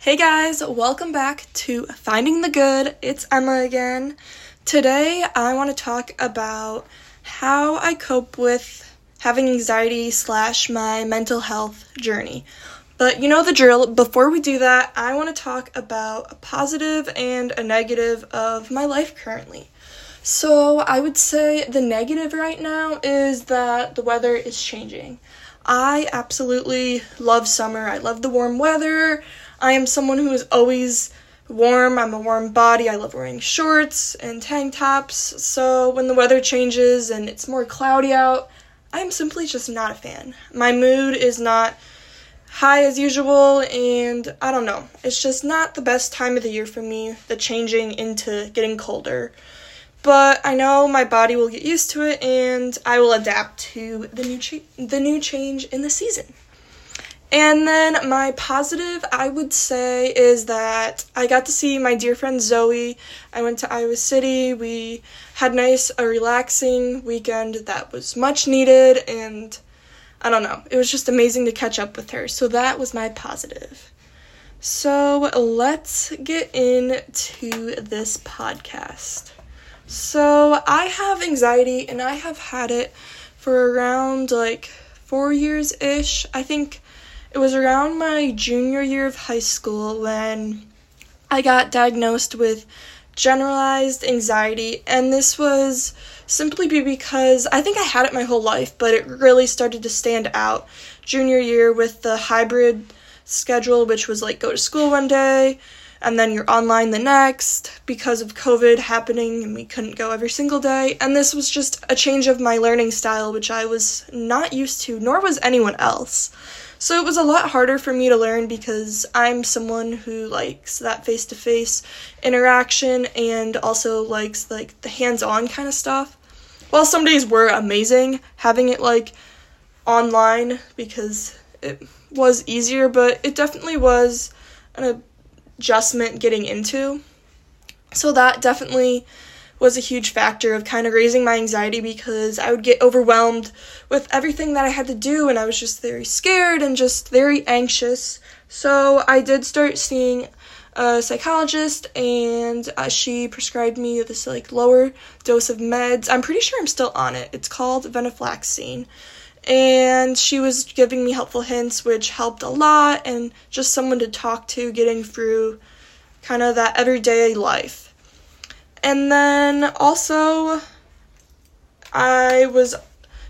Hey guys, welcome back to Finding the Good. It's Emma again. Today I want to talk about how I cope with having anxiety slash my mental health journey. But you know the drill. Before we do that, I want to talk about a positive and a negative of my life currently. So I would say the negative right now is that the weather is changing. I absolutely love summer. I love the warm weather. I am someone who is always warm. I'm a warm body. I love wearing shorts and tank tops. So when the weather changes and it's more cloudy out, I am simply just not a fan. My mood is not high as usual, and I don't know. It's just not the best time of the year for me, the changing into getting colder. But I know my body will get used to it, and I will adapt to the new cha- the new change in the season. And then my positive, I would say, is that I got to see my dear friend Zoe. I went to Iowa City. We had nice, a relaxing weekend that was much needed, and I don't know, it was just amazing to catch up with her. So that was my positive. So let's get into this podcast. So I have anxiety, and I have had it for around like four years ish. I think it was around my junior year of high school when I got diagnosed with generalized anxiety, and this was simply because I think I had it my whole life, but it really started to stand out junior year with the hybrid schedule, which was like go to school one day and then you're online the next because of COVID happening and we couldn't go every single day. And this was just a change of my learning style, which I was not used to, nor was anyone else. So it was a lot harder for me to learn because I'm someone who likes that face to face interaction and also likes like the hands on kind of stuff. While some days were amazing, having it like online because it was easier, but it definitely was an adjustment getting into. So that definitely was a huge factor of kind of raising my anxiety because I would get overwhelmed with everything that I had to do and I was just very scared and just very anxious. So I did start seeing a psychologist and uh, she prescribed me this like lower dose of meds. I'm pretty sure I'm still on it. It's called venlafaxine. And she was giving me helpful hints which helped a lot and just someone to talk to getting through kind of that everyday life. And then also, I was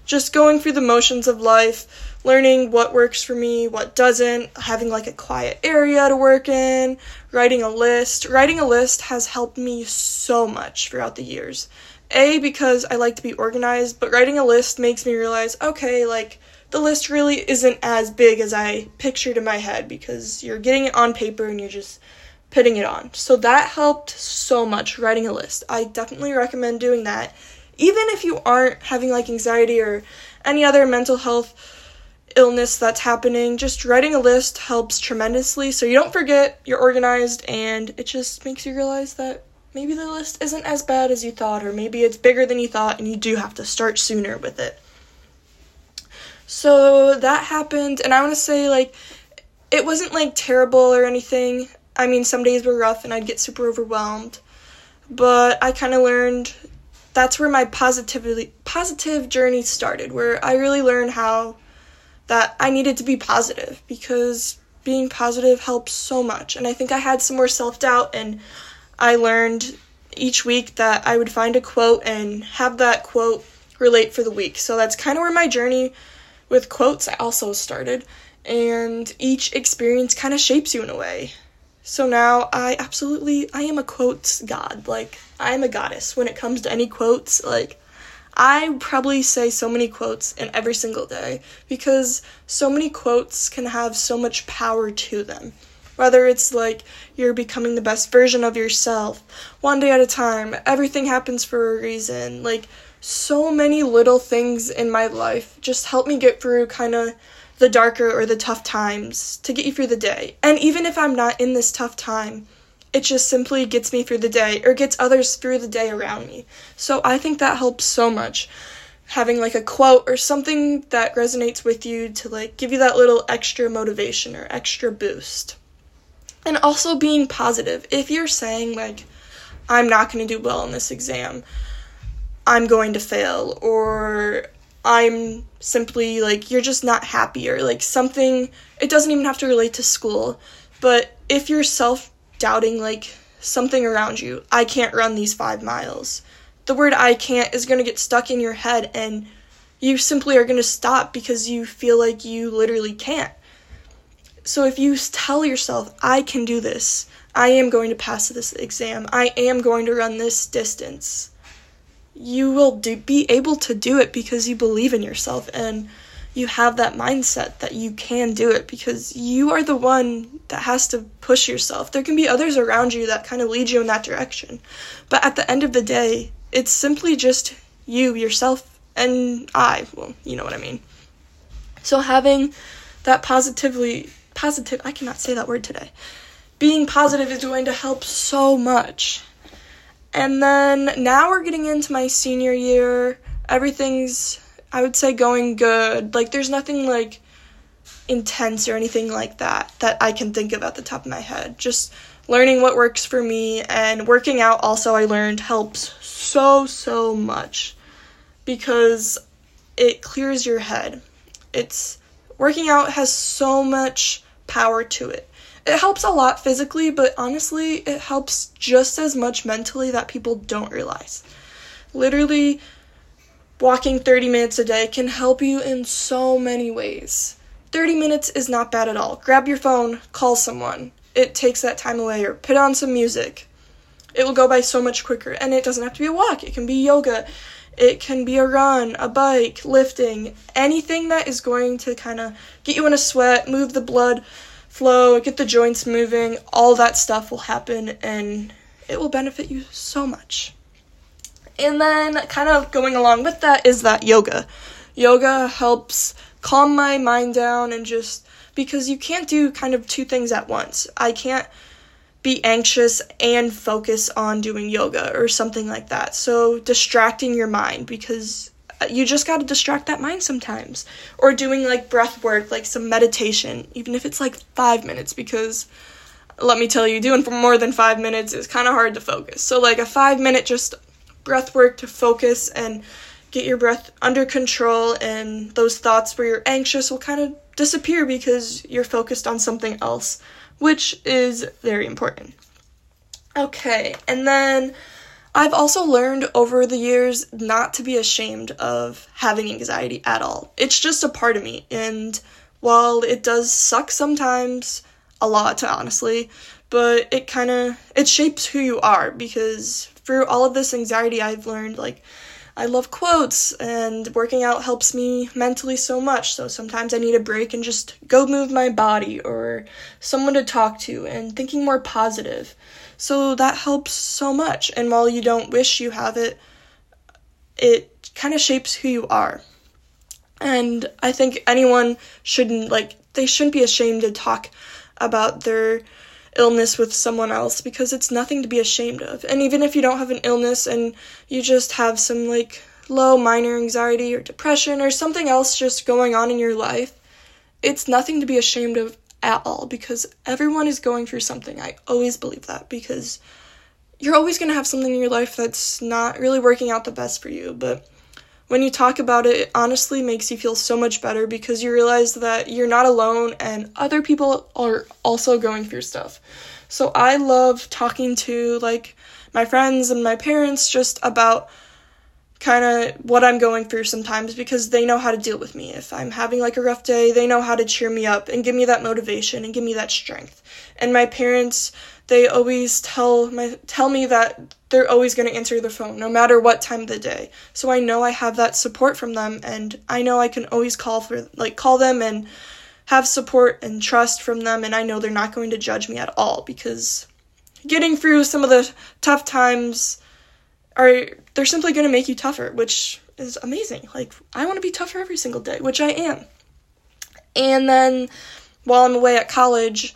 just going through the motions of life, learning what works for me, what doesn't, having like a quiet area to work in, writing a list. Writing a list has helped me so much throughout the years. A, because I like to be organized, but writing a list makes me realize okay, like, the list really isn't as big as I pictured in my head because you're getting it on paper and you're just putting it on. So that helped so much writing a list. I definitely recommend doing that. Even if you aren't having like anxiety or any other mental health illness that's happening, just writing a list helps tremendously so you don't forget, you're organized, and it just makes you realize that maybe the list isn't as bad as you thought, or maybe it's bigger than you thought, and you do have to start sooner with it. So that happened, and I want to say, like, it wasn't like terrible or anything. I mean, some days were rough and I'd get super overwhelmed. But I kind of learned that's where my positivity positive journey started, where I really learned how that I needed to be positive because being positive helps so much. And I think I had some more self-doubt and I learned each week that I would find a quote and have that quote relate for the week. So that's kind of where my journey with quotes also started. And each experience kind of shapes you in a way. So now I absolutely I am a quotes god. Like I am a goddess when it comes to any quotes. Like I probably say so many quotes in every single day because so many quotes can have so much power to them. Whether it's like you're becoming the best version of yourself, one day at a time, everything happens for a reason. Like so many little things in my life just help me get through kind of the darker or the tough times to get you through the day. And even if I'm not in this tough time, it just simply gets me through the day or gets others through the day around me. So I think that helps so much. Having like a quote or something that resonates with you to like give you that little extra motivation or extra boost. And also being positive. If you're saying, like, I'm not going to do well in this exam, I'm going to fail, or I'm simply like, you're just not happy, or like something, it doesn't even have to relate to school. But if you're self doubting, like, something around you, I can't run these five miles, the word I can't is going to get stuck in your head and you simply are going to stop because you feel like you literally can't. So if you tell yourself, I can do this, I am going to pass this exam, I am going to run this distance, you will do, be able to do it because you believe in yourself and you have that mindset that you can do it because you are the one that has to push yourself. There can be others around you that kind of lead you in that direction. But at the end of the day, it's simply just you, yourself, and I. Well, you know what I mean. So having that positively positive I cannot say that word today. Being positive is going to help so much. And then now we're getting into my senior year. Everything's I would say going good. Like there's nothing like intense or anything like that that I can think of at the top of my head. Just learning what works for me and working out also I learned helps so so much because it clears your head. It's working out has so much power to it. It helps a lot physically, but honestly, it helps just as much mentally that people don't realize. Literally, walking 30 minutes a day can help you in so many ways. 30 minutes is not bad at all. Grab your phone, call someone. It takes that time away, or put on some music. It will go by so much quicker, and it doesn't have to be a walk, it can be yoga. It can be a run, a bike, lifting, anything that is going to kind of get you in a sweat, move the blood flow, get the joints moving, all that stuff will happen and it will benefit you so much. And then, kind of going along with that, is that yoga. Yoga helps calm my mind down and just because you can't do kind of two things at once. I can't be anxious and focus on doing yoga or something like that. So, distracting your mind because you just got to distract that mind sometimes. Or doing like breath work, like some meditation, even if it's like five minutes, because let me tell you, doing for more than five minutes is kind of hard to focus. So, like a five minute just breath work to focus and get your breath under control, and those thoughts where you're anxious will kind of disappear because you're focused on something else, which is very important. Okay, and then I've also learned over the years not to be ashamed of having anxiety at all. It's just a part of me, and while it does suck sometimes, a lot to honestly, but it kind of it shapes who you are because through all of this anxiety I've learned like I love quotes and working out helps me mentally so much. So sometimes I need a break and just go move my body or someone to talk to and thinking more positive. So that helps so much. And while you don't wish you have it, it kind of shapes who you are. And I think anyone shouldn't, like, they shouldn't be ashamed to talk about their illness with someone else because it's nothing to be ashamed of. And even if you don't have an illness and you just have some, like, low minor anxiety or depression or something else just going on in your life, it's nothing to be ashamed of at all because everyone is going through something. I always believe that because you're always going to have something in your life that's not really working out the best for you, but when you talk about it, it honestly makes you feel so much better because you realize that you're not alone and other people are also going through stuff. So I love talking to like my friends and my parents just about kind of what I'm going through sometimes because they know how to deal with me. If I'm having like a rough day, they know how to cheer me up and give me that motivation and give me that strength. And my parents, they always tell my tell me that they're always going to answer their phone no matter what time of the day. So I know I have that support from them and I know I can always call for like call them and have support and trust from them and I know they're not going to judge me at all because getting through some of the tough times are they're simply going to make you tougher, which is amazing. Like I want to be tougher every single day, which I am. And then while I'm away at college,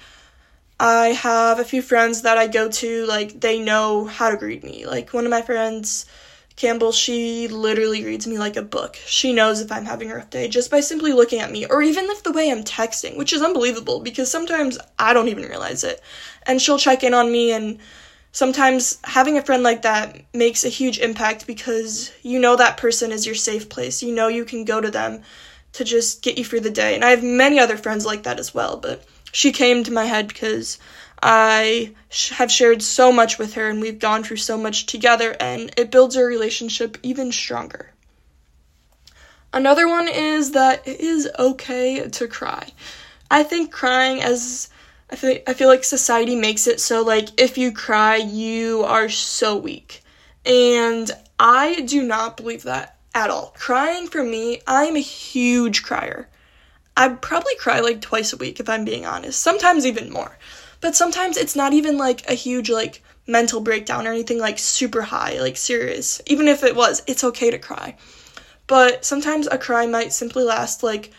I have a few friends that I go to like they know how to greet me. Like one of my friends Campbell, she literally reads me like a book. She knows if I'm having a rough day just by simply looking at me, or even if the way I'm texting, which is unbelievable because sometimes I don't even realize it. And she'll check in on me, and sometimes having a friend like that makes a huge impact because you know that person is your safe place. You know you can go to them to just get you through the day. And I have many other friends like that as well, but she came to my head because I have shared so much with her and we've gone through so much together, and it builds our relationship even stronger. Another one is that it is okay to cry. I think crying as I feel I feel like society makes it so like if you cry you are so weak. And I do not believe that at all. Crying for me, I'm a huge crier. I probably cry like twice a week if I'm being honest, sometimes even more. But sometimes it's not even like a huge like mental breakdown or anything like super high, like serious. Even if it was, it's okay to cry. But sometimes a cry might simply last like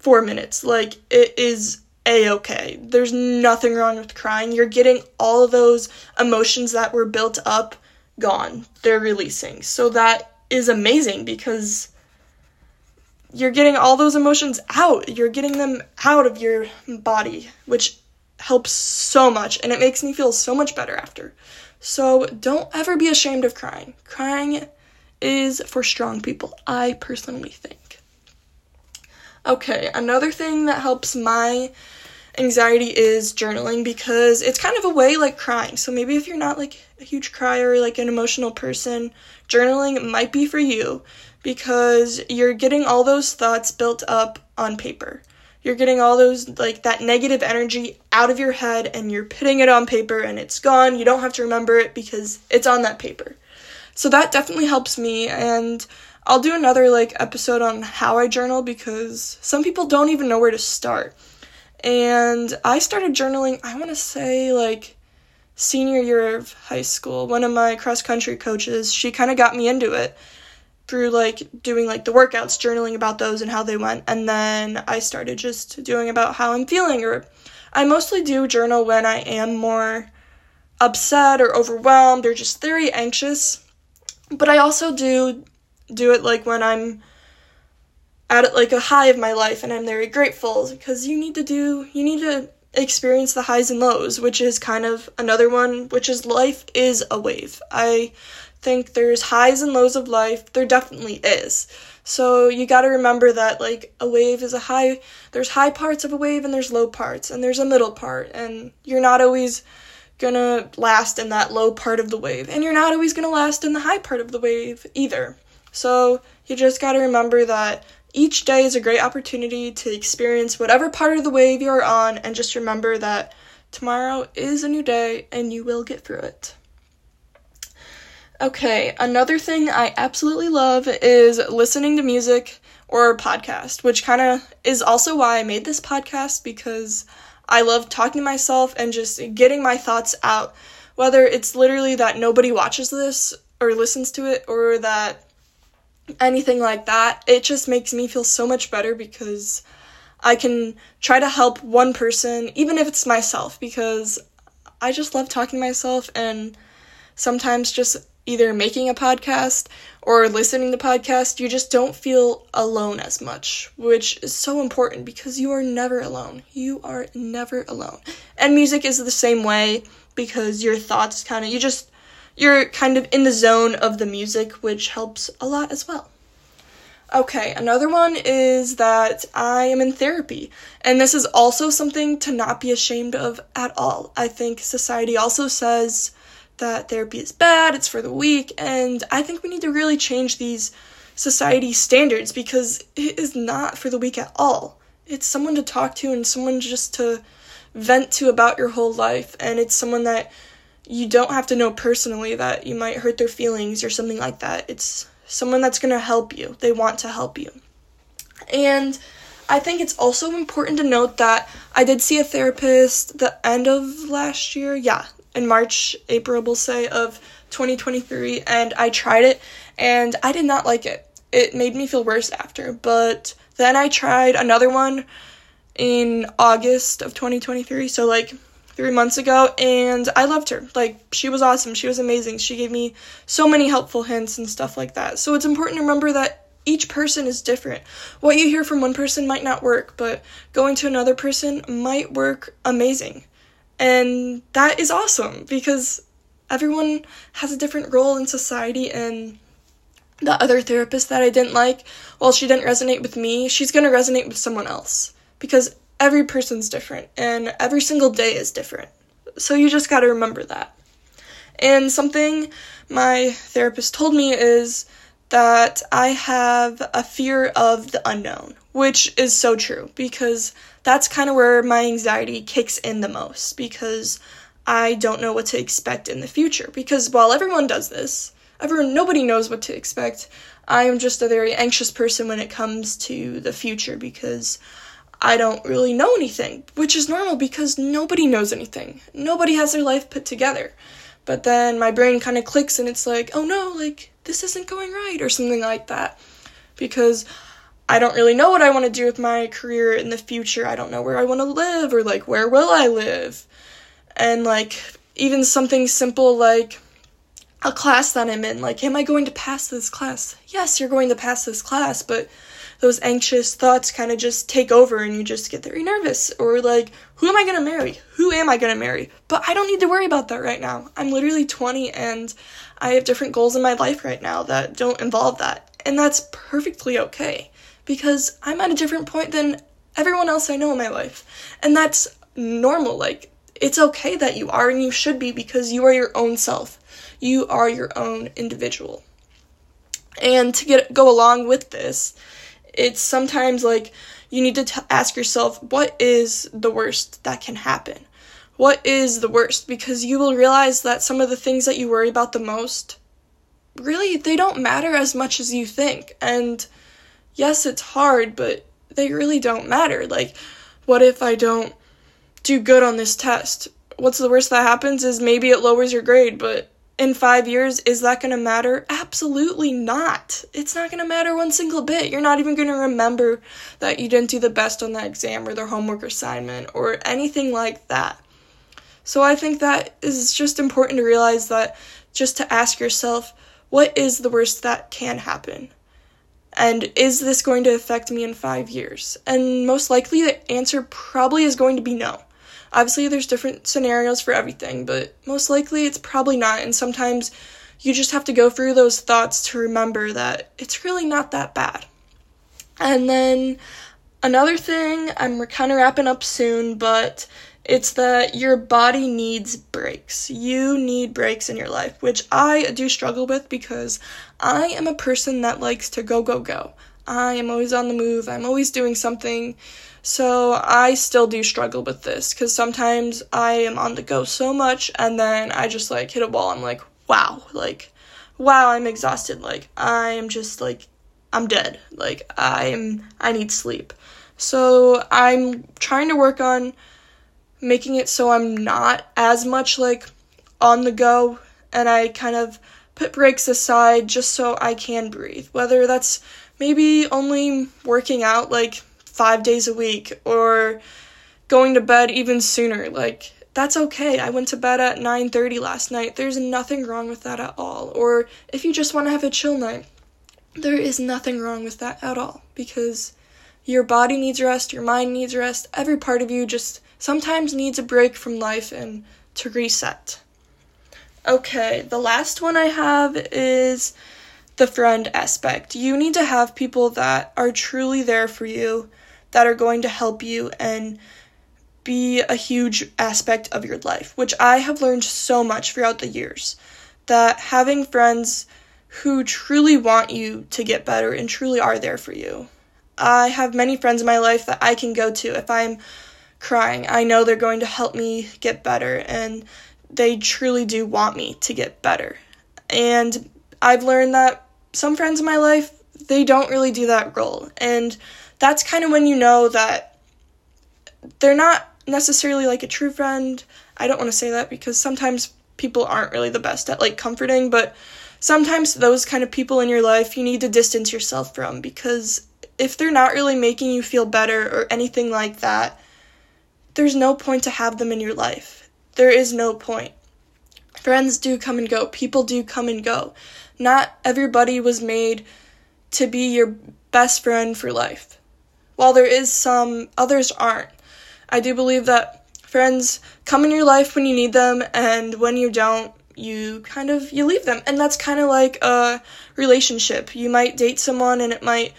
4 minutes. Like it is a okay. There's nothing wrong with crying. You're getting all of those emotions that were built up gone. They're releasing. So that is amazing because you're getting all those emotions out. You're getting them out of your body, which helps so much and it makes me feel so much better after. So don't ever be ashamed of crying. Crying is for strong people, I personally think. Okay, another thing that helps my anxiety is journaling because it's kind of a way like crying. So maybe if you're not like a huge crier or like an emotional person, journaling might be for you because you're getting all those thoughts built up on paper. You're getting all those, like, that negative energy out of your head and you're putting it on paper and it's gone. You don't have to remember it because it's on that paper. So that definitely helps me. And I'll do another, like, episode on how I journal because some people don't even know where to start. And I started journaling, I want to say, like, senior year of high school. One of my cross country coaches, she kind of got me into it through like doing like the workouts, journaling about those and how they went, and then I started just doing about how I'm feeling or I mostly do journal when I am more upset or overwhelmed or just very anxious. But I also do do it like when I'm at like a high of my life and I'm very grateful because you need to do you need to experience the highs and lows, which is kind of another one, which is life is a wave. I think there's highs and lows of life. There definitely is. So you got to remember that like a wave is a high there's high parts of a wave and there's low parts and there's a middle part and you're not always going to last in that low part of the wave and you're not always going to last in the high part of the wave either. So you just got to remember that each day is a great opportunity to experience whatever part of the wave you're on and just remember that tomorrow is a new day and you will get through it. Okay, another thing I absolutely love is listening to music or podcast, which kind of is also why I made this podcast because I love talking to myself and just getting my thoughts out. Whether it's literally that nobody watches this or listens to it or that anything like that, it just makes me feel so much better because I can try to help one person, even if it's myself, because I just love talking to myself and sometimes just either making a podcast or listening to podcast, you just don't feel alone as much, which is so important because you are never alone. You are never alone. And music is the same way because your thoughts kind of, you just, you're kind of in the zone of the music, which helps a lot as well. Okay, another one is that I am in therapy. And this is also something to not be ashamed of at all. I think society also says that therapy is bad, it's for the weak, and I think we need to really change these society standards because it is not for the weak at all. It's someone to talk to and someone just to vent to about your whole life, and it's someone that you don't have to know personally that you might hurt their feelings or something like that. It's someone that's going to help you. They want to help you. And I think it's also important to note that I did see a therapist the end of last year. Yeah, in March, April, we'll say, of 2023, and I tried it, and I did not like it. It made me feel worse after, but then I tried another one in August of 2023, so like three months ago, and I loved her. Like, she was awesome. She was amazing. She gave me so many helpful hints and stuff like that. So it's important to remember that each person is different. What you hear from one person might not work, but going to another person might work amazing. And that is awesome because everyone has a different role in society and the other therapist that I didn't like, while she didn't resonate with me, she's going to resonate with someone else because every person's different and every single day is different. So you just got to remember that. And something my therapist told me is that I have a fear of the unknown, which is so true because that's kind of where my anxiety kicks in the most because I don't know what to expect in the future. Because while everyone does this, everyone nobody knows what to expect. I am just a very anxious person when it comes to the future because I don't really know anything, which is normal because nobody knows anything. Nobody has their life put together. But then my brain kind of clicks and it's like, oh no, like this isn't going right or something like that. Because I don't really know what I want to do with my career in the future. I don't know where I want to live or like where will I live. And like even something simple like a class that I'm in, like am I going to pass this class? Yes, you're going to pass this class, but those anxious thoughts kind of just take over and you just get very nervous or like who am i to marry? Who am i to marry? But i don't need to worry about that right now. I'm literally 20 and i have different goals in my life right now that don't involve that. And that's perfectly okay because i'm at a different point than everyone else i know in my life. And that's normal like it's okay that you are and you should be because you are your own self. You are your own individual. And to get go along with this it's sometimes like you need to t- ask yourself what is the worst that can happen? What is the worst? Because you will realize that some of the things that you worry about the most really they don't matter as much as you think. And yes, it's hard, but they really don't matter. Like what if I don't do good on this test? What's the worst that happens is maybe it lowers your grade, but in five years, is that going to matter? Absolutely not. It's not going to matter one single bit. You're not even going to remember that you didn't do the best on that exam or their homework assignment or anything like that. So I think that is just important to realize that just to ask yourself, what is the worst that can happen? And is this going to affect me in five years? And most likely the answer probably is going to be no. Obviously, there's different scenarios for everything, but most likely it's probably not. And sometimes you just have to go through those thoughts to remember that it's really not that bad. And then another thing, I'm kind of wrapping up soon, but it's that your body needs breaks. You need breaks in your life, which I do struggle with because I am a person that likes to go, go, go. I am always on the move, I'm always doing something. So I still do struggle with this because sometimes I am on the go so much and then I just like hit a wall. I'm like, wow, like, wow, I'm exhausted. Like, I'm just like, I'm dead. Like, I'm, I need sleep. So I'm trying to work on making it so I'm not as much like on the go and I kind of put breaks aside just so I can breathe. Whether that's maybe only working out like five days a week or going to bed even sooner. Like, that's okay. I went to bed at 9:30 last night. There's nothing wrong with that at all. Or if you just want to have a chill night, there is nothing wrong with that at all because your body needs rest, your mind needs rest. Every part of you just sometimes needs a break from life and to reset. Okay, the last one I have is the friend aspect. You need to have people that are truly there for you that are going to help you and be a huge aspect of your life, which I have learned so much throughout the years. That having friends who truly want you to get better and truly are there for you. I have many friends in my life that I can go to if I'm crying. I know they're going to help me get better and they truly do want me to get better. And I've learned that some friends in my life, they don't really do that role. And that's kind of when you know that they're not necessarily like a true friend. I don't want to say that because sometimes people aren't really the best at like comforting, but sometimes those kind of people in your life you need to distance yourself from because if they're not really making you feel better or anything like that, there's no point to have them in your life. there is no point. Friends do come and go, people do come and go. Not everybody was made to be your best friend for life. While there is some, others aren't. I do believe that friends come in your life when you need them, and when you don't, you kind of you leave them. And that's kind of like a relationship. You might date someone and it might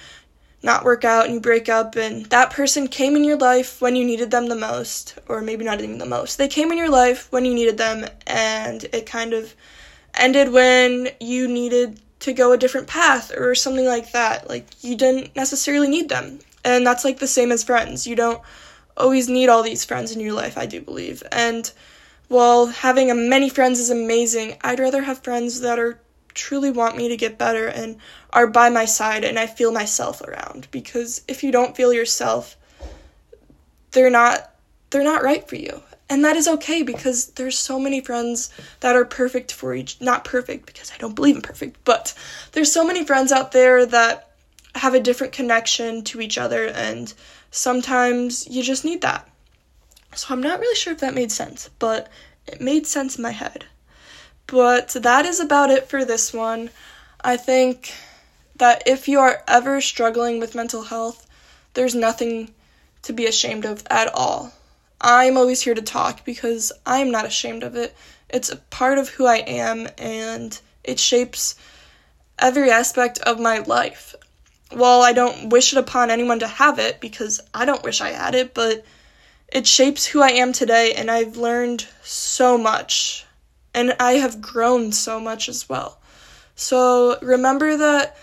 not work out and you break up and that person came in your life when you needed them the most or maybe not even the most. They came in your life when you needed them and it kind of ended when you needed to go a different path or something like that. Like you didn't necessarily need them and that's like the same as friends. You don't always need all these friends in your life i do believe. And while having a many friends is amazing i'd rather have friends that are truly want me to get better and are by my side and I feel myself around. Because if you don't feel yourself they're not they're not right for you. And that is okay because there's so many friends that are perfect for each not perfect because I don't believe in perfect, but there's so many friends out there that have a different connection to each other and sometimes you just need that. So I'm not really sure if that made sense, but it made sense in my head. But that is about it for this one. I think that if you are ever struggling with mental health, there's nothing to be ashamed of at all. I'm always here to talk because I'm not ashamed of it. It's a part of who I am and it shapes every aspect of my life. While I don't wish it upon anyone to have it because I don't wish I had it, but it shapes who I am today and I've learned so much and I have grown so much as well. So remember that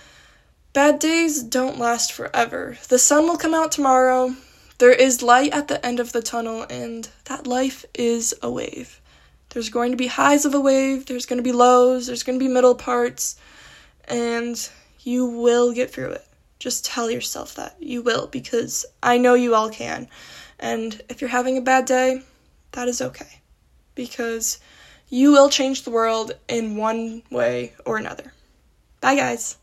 bad days don't last forever. The sun will come out tomorrow. There is light at the end of the tunnel, and that life is a wave. There's going to be highs of a wave, there's going to be lows, there's going to be middle parts, and you will get through it. Just tell yourself that. You will, because I know you all can. And if you're having a bad day, that is okay. Because you will change the world in one way or another. Bye, guys.